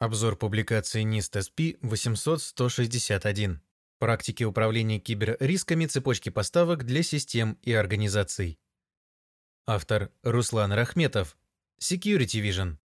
Обзор публикации NIST SP 800-161. Практики управления киберрисками цепочки поставок для систем и организаций. Автор Руслан Рахметов. Security Vision.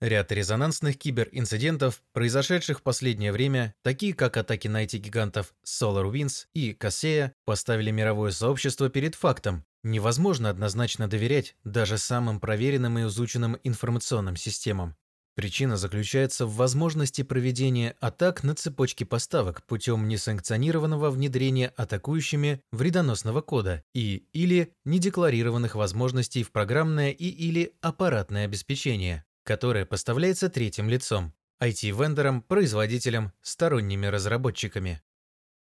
Ряд резонансных киберинцидентов, произошедших в последнее время, такие как атаки на IT-гигантов SolarWinds и Kaseya, поставили мировое сообщество перед фактом. Невозможно однозначно доверять даже самым проверенным и изученным информационным системам. Причина заключается в возможности проведения атак на цепочки поставок путем несанкционированного внедрения атакующими вредоносного кода и или недекларированных возможностей в программное и или аппаратное обеспечение, которое поставляется третьим лицом, IT-вендорам, производителям, сторонними разработчиками.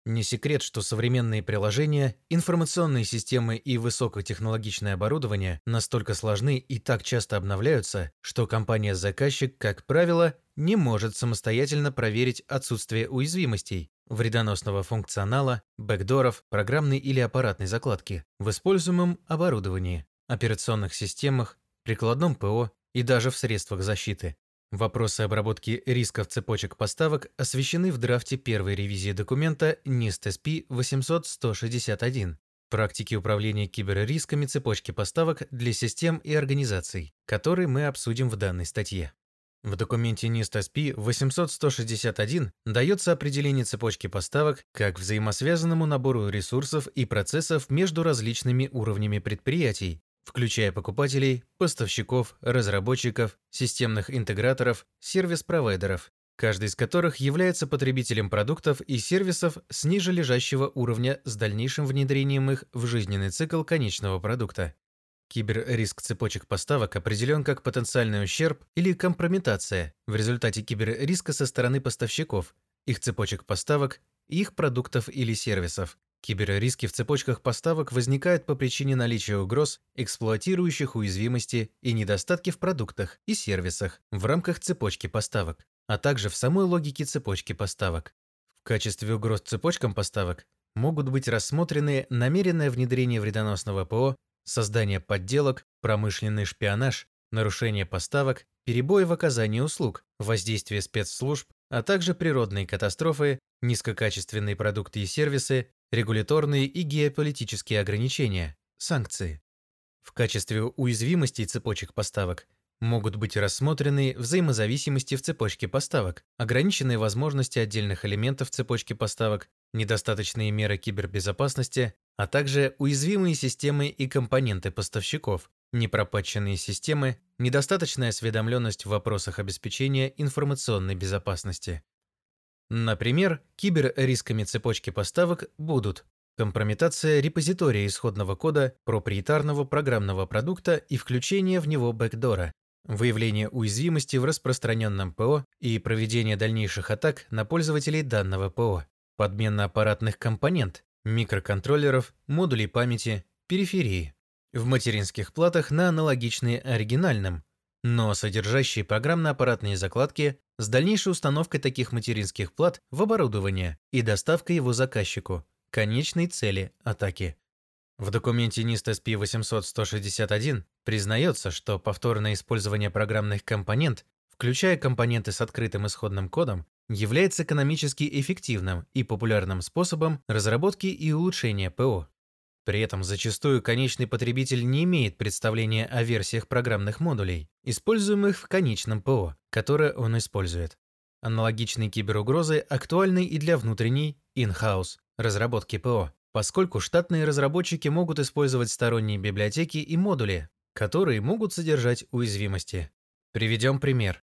Не секрет, что современные приложения, информационные системы и высокотехнологичное оборудование настолько сложны и так часто обновляются, что компания-заказчик, как правило, не может самостоятельно проверить отсутствие уязвимостей, вредоносного функционала, бэкдоров, программной или аппаратной закладки в используемом оборудовании, операционных системах, прикладном ПО и даже в средствах защиты. Вопросы обработки рисков цепочек поставок освещены в драфте первой ревизии документа NIST SP 800-161 «Практики управления киберрисками цепочки поставок для систем и организаций», который мы обсудим в данной статье. В документе NIST SP 800-161 дается определение цепочки поставок как взаимосвязанному набору ресурсов и процессов между различными уровнями предприятий, включая покупателей, поставщиков, разработчиков, системных интеграторов, сервис-провайдеров, каждый из которых является потребителем продуктов и сервисов с ниже лежащего уровня с дальнейшим внедрением их в жизненный цикл конечного продукта. Киберриск цепочек поставок определен как потенциальный ущерб или компрометация в результате киберриска со стороны поставщиков, их цепочек поставок, их продуктов или сервисов, Киберриски в цепочках поставок возникают по причине наличия угроз, эксплуатирующих уязвимости и недостатки в продуктах и сервисах в рамках цепочки поставок, а также в самой логике цепочки поставок. В качестве угроз цепочкам поставок могут быть рассмотрены намеренное внедрение вредоносного ПО, создание подделок, промышленный шпионаж, нарушение поставок, перебои в оказании услуг, воздействие спецслужб, а также природные катастрофы, низкокачественные продукты и сервисы, регуляторные и геополитические ограничения, санкции. В качестве уязвимостей цепочек поставок могут быть рассмотрены взаимозависимости в цепочке поставок, ограниченные возможности отдельных элементов цепочки поставок, недостаточные меры кибербезопасности, а также уязвимые системы и компоненты поставщиков, непропатченные системы, недостаточная осведомленность в вопросах обеспечения информационной безопасности. Например, киберрисками цепочки поставок будут компрометация репозитория исходного кода проприетарного программного продукта и включение в него бэкдора, выявление уязвимости в распространенном ПО и проведение дальнейших атак на пользователей данного ПО, подмена аппаратных компонент, микроконтроллеров, модулей памяти, периферии, в материнских платах на аналогичные оригинальным, но содержащие программно-аппаратные закладки с дальнейшей установкой таких материнских плат в оборудование и доставкой его заказчику, конечной цели атаки. В документе NIST SP 800-161 признается, что повторное использование программных компонент, включая компоненты с открытым исходным кодом, является экономически эффективным и популярным способом разработки и улучшения ПО. При этом зачастую конечный потребитель не имеет представления о версиях программных модулей, используемых в конечном ПО, которое он использует. Аналогичные киберугрозы актуальны и для внутренней, in-house, разработки ПО, поскольку штатные разработчики могут использовать сторонние библиотеки и модули, которые могут содержать уязвимости. Приведем пример.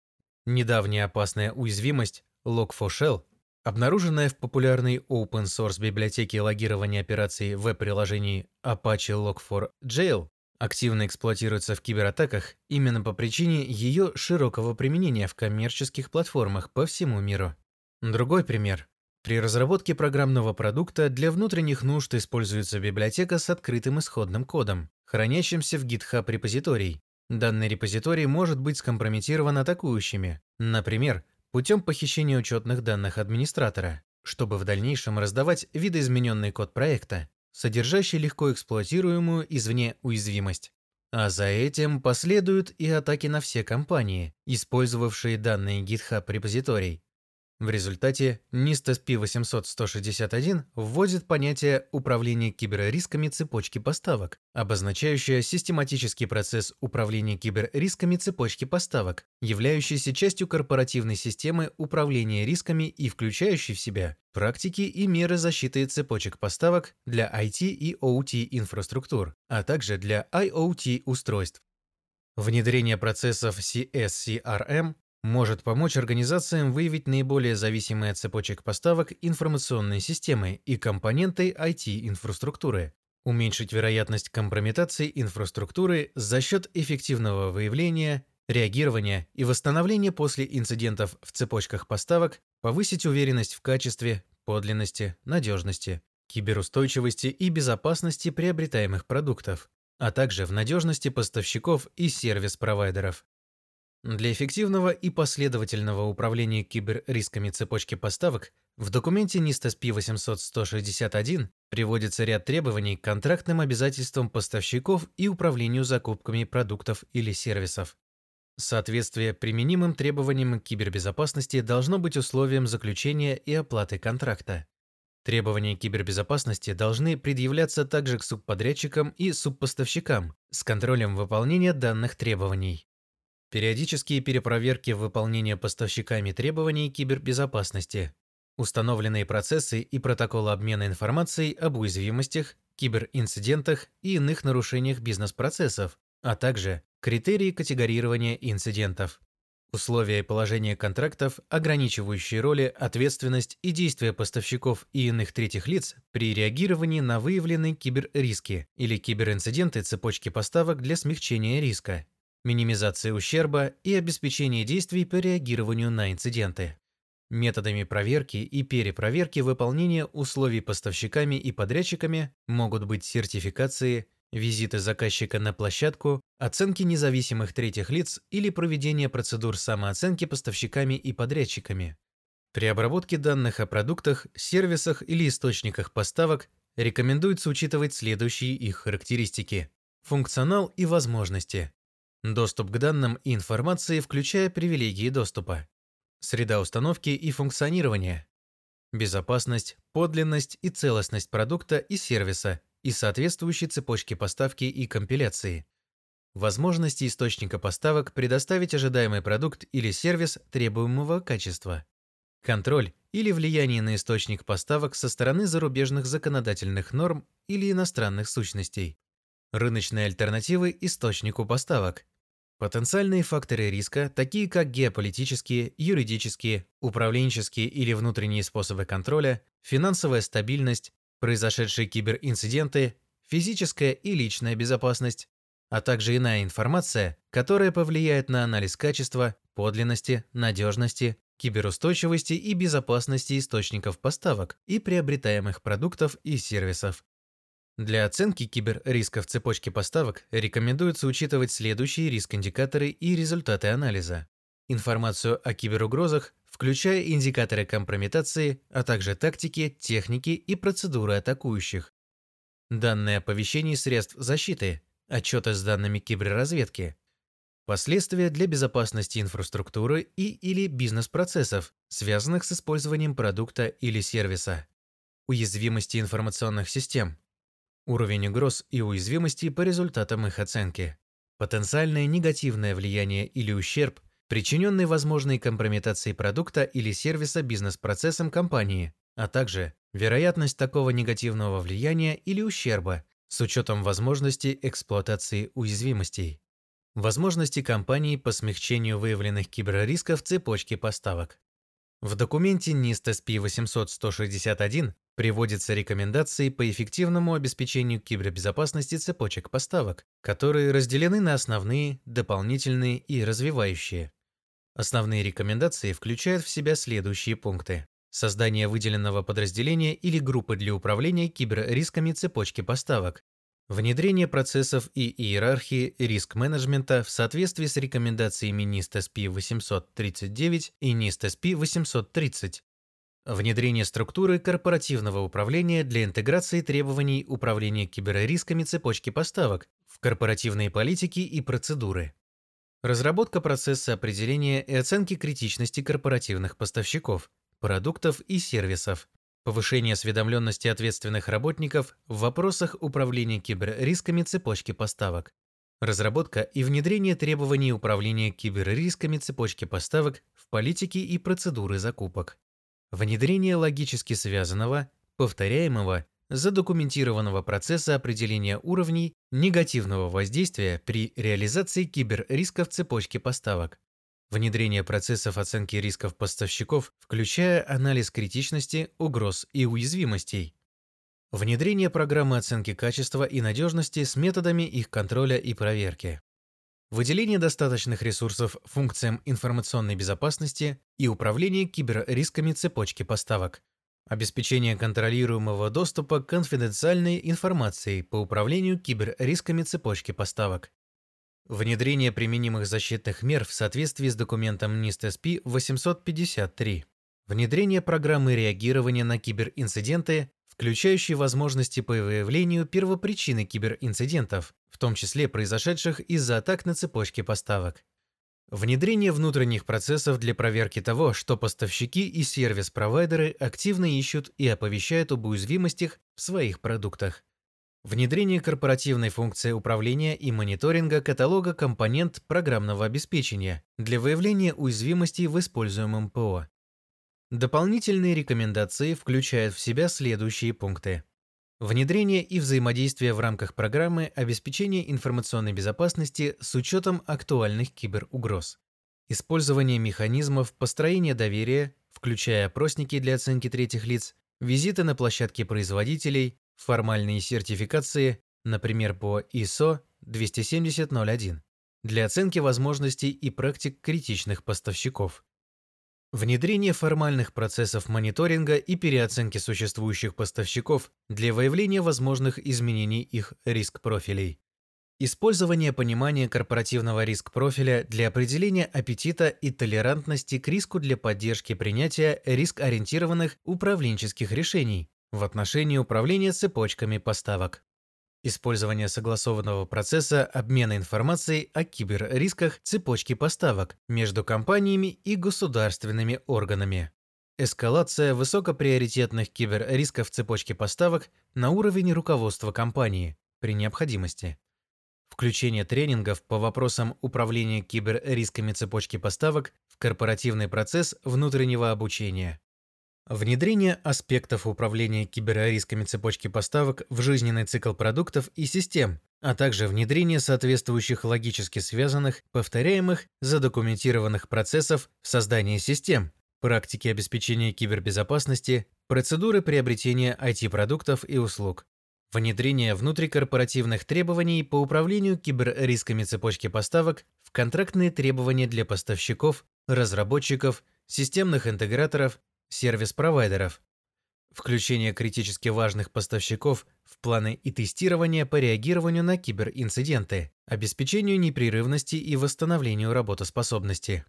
Недавняя опасная уязвимость Log4Shell Обнаруженная в популярной open-source библиотеке логирования операций веб-приложений Apache Log4j активно эксплуатируется в кибератаках именно по причине ее широкого применения в коммерческих платформах по всему миру. Другой пример. При разработке программного продукта для внутренних нужд используется библиотека с открытым исходным кодом, хранящимся в GitHub репозиторий. Данный репозиторий может быть скомпрометирован атакующими, например, путем похищения учетных данных администратора, чтобы в дальнейшем раздавать видоизмененный код проекта, содержащий легко эксплуатируемую извне уязвимость. А за этим последуют и атаки на все компании, использовавшие данные GitHub репозиторий. В результате NIST SP800-161 вводит понятие управления киберрисками цепочки поставок, обозначающее систематический процесс управления киберрисками цепочки поставок, являющийся частью корпоративной системы управления рисками и включающий в себя практики и меры защиты цепочек поставок для IT и OT инфраструктур, а также для IoT устройств. Внедрение процессов CSCRM может помочь организациям выявить наиболее зависимые от цепочек поставок информационные системы и компоненты IT-инфраструктуры, уменьшить вероятность компрометации инфраструктуры за счет эффективного выявления, реагирования и восстановления после инцидентов в цепочках поставок, повысить уверенность в качестве, подлинности, надежности, киберустойчивости и безопасности приобретаемых продуктов, а также в надежности поставщиков и сервис-провайдеров. Для эффективного и последовательного управления киберрисками цепочки поставок в документе NIST SP800-161 приводится ряд требований к контрактным обязательствам поставщиков и управлению закупками продуктов или сервисов. Соответствие применимым требованиям кибербезопасности должно быть условием заключения и оплаты контракта. Требования кибербезопасности должны предъявляться также к субподрядчикам и субпоставщикам с контролем выполнения данных требований. Периодические перепроверки выполнения поставщиками требований кибербезопасности. Установленные процессы и протоколы обмена информацией об уязвимостях, киберинцидентах и иных нарушениях бизнес-процессов, а также критерии категорирования инцидентов. Условия и положения контрактов, ограничивающие роли, ответственность и действия поставщиков и иных третьих лиц при реагировании на выявленные киберриски или киберинциденты цепочки поставок для смягчения риска, минимизации ущерба и обеспечение действий по реагированию на инциденты. Методами проверки и перепроверки выполнения условий поставщиками и подрядчиками могут быть сертификации, визиты заказчика на площадку, оценки независимых третьих лиц или проведение процедур самооценки поставщиками и подрядчиками. При обработке данных о продуктах, сервисах или источниках поставок рекомендуется учитывать следующие их характеристики. Функционал и возможности, Доступ к данным и информации, включая привилегии доступа. Среда установки и функционирования. Безопасность, подлинность и целостность продукта и сервиса и соответствующей цепочки поставки и компиляции. Возможности источника поставок предоставить ожидаемый продукт или сервис требуемого качества. Контроль или влияние на источник поставок со стороны зарубежных законодательных норм или иностранных сущностей. Рыночные альтернативы источнику поставок. Потенциальные факторы риска, такие как геополитические, юридические, управленческие или внутренние способы контроля, финансовая стабильность, произошедшие киберинциденты, физическая и личная безопасность, а также иная информация, которая повлияет на анализ качества, подлинности, надежности, киберустойчивости и безопасности источников поставок и приобретаемых продуктов и сервисов. Для оценки киберрисков цепочки поставок рекомендуется учитывать следующие риск-индикаторы и результаты анализа. Информацию о киберугрозах, включая индикаторы компрометации, а также тактики, техники и процедуры атакующих. Данные оповещений средств защиты, отчеты с данными киберразведки, последствия для безопасности инфраструктуры и или бизнес-процессов, связанных с использованием продукта или сервиса, уязвимости информационных систем, Уровень угроз и уязвимости по результатам их оценки. Потенциальное негативное влияние или ущерб, причиненный возможной компрометацией продукта или сервиса бизнес-процессом компании, а также вероятность такого негативного влияния или ущерба с учетом возможности эксплуатации уязвимостей. Возможности компании по смягчению выявленных киберрисков в цепочке поставок. В документе NIST SP800-161 приводятся рекомендации по эффективному обеспечению кибербезопасности цепочек поставок, которые разделены на основные, дополнительные и развивающие. Основные рекомендации включают в себя следующие пункты. Создание выделенного подразделения или группы для управления киберрисками цепочки поставок. Внедрение процессов и иерархии риск-менеджмента в соответствии с рекомендациями NIST SP 839 и NIST SP 830 Внедрение структуры корпоративного управления для интеграции требований управления киберрисками цепочки поставок в корпоративные политики и процедуры. Разработка процесса определения и оценки критичности корпоративных поставщиков, продуктов и сервисов. Повышение осведомленности ответственных работников в вопросах управления киберрисками цепочки поставок. Разработка и внедрение требований управления киберрисками цепочки поставок в политики и процедуры закупок. Внедрение логически связанного, повторяемого задокументированного процесса определения уровней негативного воздействия при реализации киберрисков цепочки поставок. Внедрение процессов оценки рисков поставщиков, включая анализ критичности, угроз и уязвимостей. Внедрение программы оценки качества и надежности с методами их контроля и проверки. Выделение достаточных ресурсов функциям информационной безопасности и управление киберрисками цепочки поставок, Обеспечение контролируемого доступа к конфиденциальной информации по управлению киберрисками цепочки поставок. Внедрение применимых защитных мер в соответствии с документом NIST-SP 853. Внедрение программы реагирования на киберинциденты, включающей возможности по выявлению первопричины киберинцидентов, в том числе произошедших из-за атак на цепочки поставок. Внедрение внутренних процессов для проверки того, что поставщики и сервис-провайдеры активно ищут и оповещают об уязвимостях в своих продуктах. Внедрение корпоративной функции управления и мониторинга каталога компонент программного обеспечения для выявления уязвимостей в используемом ПО. Дополнительные рекомендации включают в себя следующие пункты. Внедрение и взаимодействие в рамках программы обеспечения информационной безопасности с учетом актуальных киберугроз. Использование механизмов построения доверия, включая опросники для оценки третьих лиц, визиты на площадки производителей, формальные сертификации, например, по ISO 27001, для оценки возможностей и практик критичных поставщиков. Внедрение формальных процессов мониторинга и переоценки существующих поставщиков для выявления возможных изменений их риск-профилей. Использование понимания корпоративного риск-профиля для определения аппетита и толерантности к риску для поддержки принятия риск-ориентированных управленческих решений в отношении управления цепочками поставок. Использование согласованного процесса обмена информацией о киберрисках цепочки поставок между компаниями и государственными органами. Эскалация высокоприоритетных киберрисков цепочки поставок на уровень руководства компании при необходимости. Включение тренингов по вопросам управления киберрисками цепочки поставок в корпоративный процесс внутреннего обучения. Внедрение аспектов управления киберрисками цепочки поставок в жизненный цикл продуктов и систем, а также внедрение соответствующих логически связанных, повторяемых, задокументированных процессов в создании систем, практики обеспечения кибербезопасности, процедуры приобретения IT-продуктов и услуг, внедрение внутрикорпоративных требований по управлению киберрисками цепочки поставок в контрактные требования для поставщиков, разработчиков, системных интеграторов, сервис-провайдеров, включение критически важных поставщиков в планы и тестирование по реагированию на киберинциденты, обеспечению непрерывности и восстановлению работоспособности,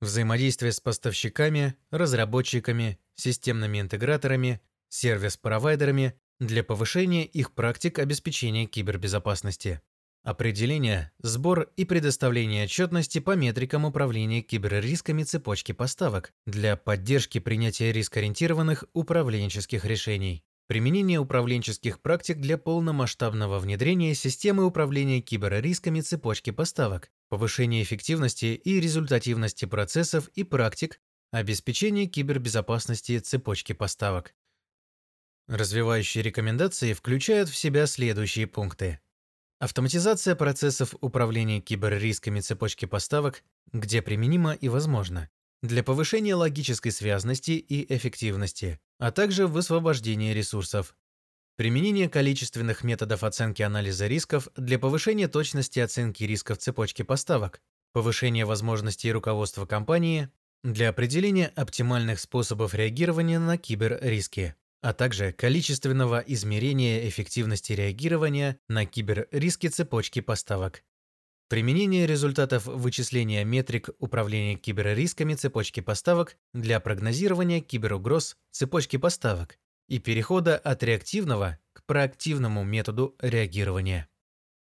взаимодействие с поставщиками, разработчиками, системными интеграторами, сервис-провайдерами для повышения их практик обеспечения кибербезопасности. Определение, сбор и предоставление отчетности по метрикам управления киберрисками цепочки поставок для поддержки принятия рискоориентированных управленческих решений. Применение управленческих практик для полномасштабного внедрения системы управления киберрисками цепочки поставок, повышение эффективности и результативности процессов и практик, обеспечение кибербезопасности цепочки поставок. Развивающие рекомендации включают в себя следующие пункты. Автоматизация процессов управления киберрисками цепочки поставок, где применимо и возможно, для повышения логической связности и эффективности, а также высвобождения ресурсов. Применение количественных методов оценки анализа рисков для повышения точности оценки рисков цепочки поставок, повышение возможностей руководства компании для определения оптимальных способов реагирования на киберриски а также количественного измерения эффективности реагирования на киберриски цепочки поставок. Применение результатов вычисления метрик управления киберрисками цепочки поставок для прогнозирования киберугроз цепочки поставок и перехода от реактивного к проактивному методу реагирования.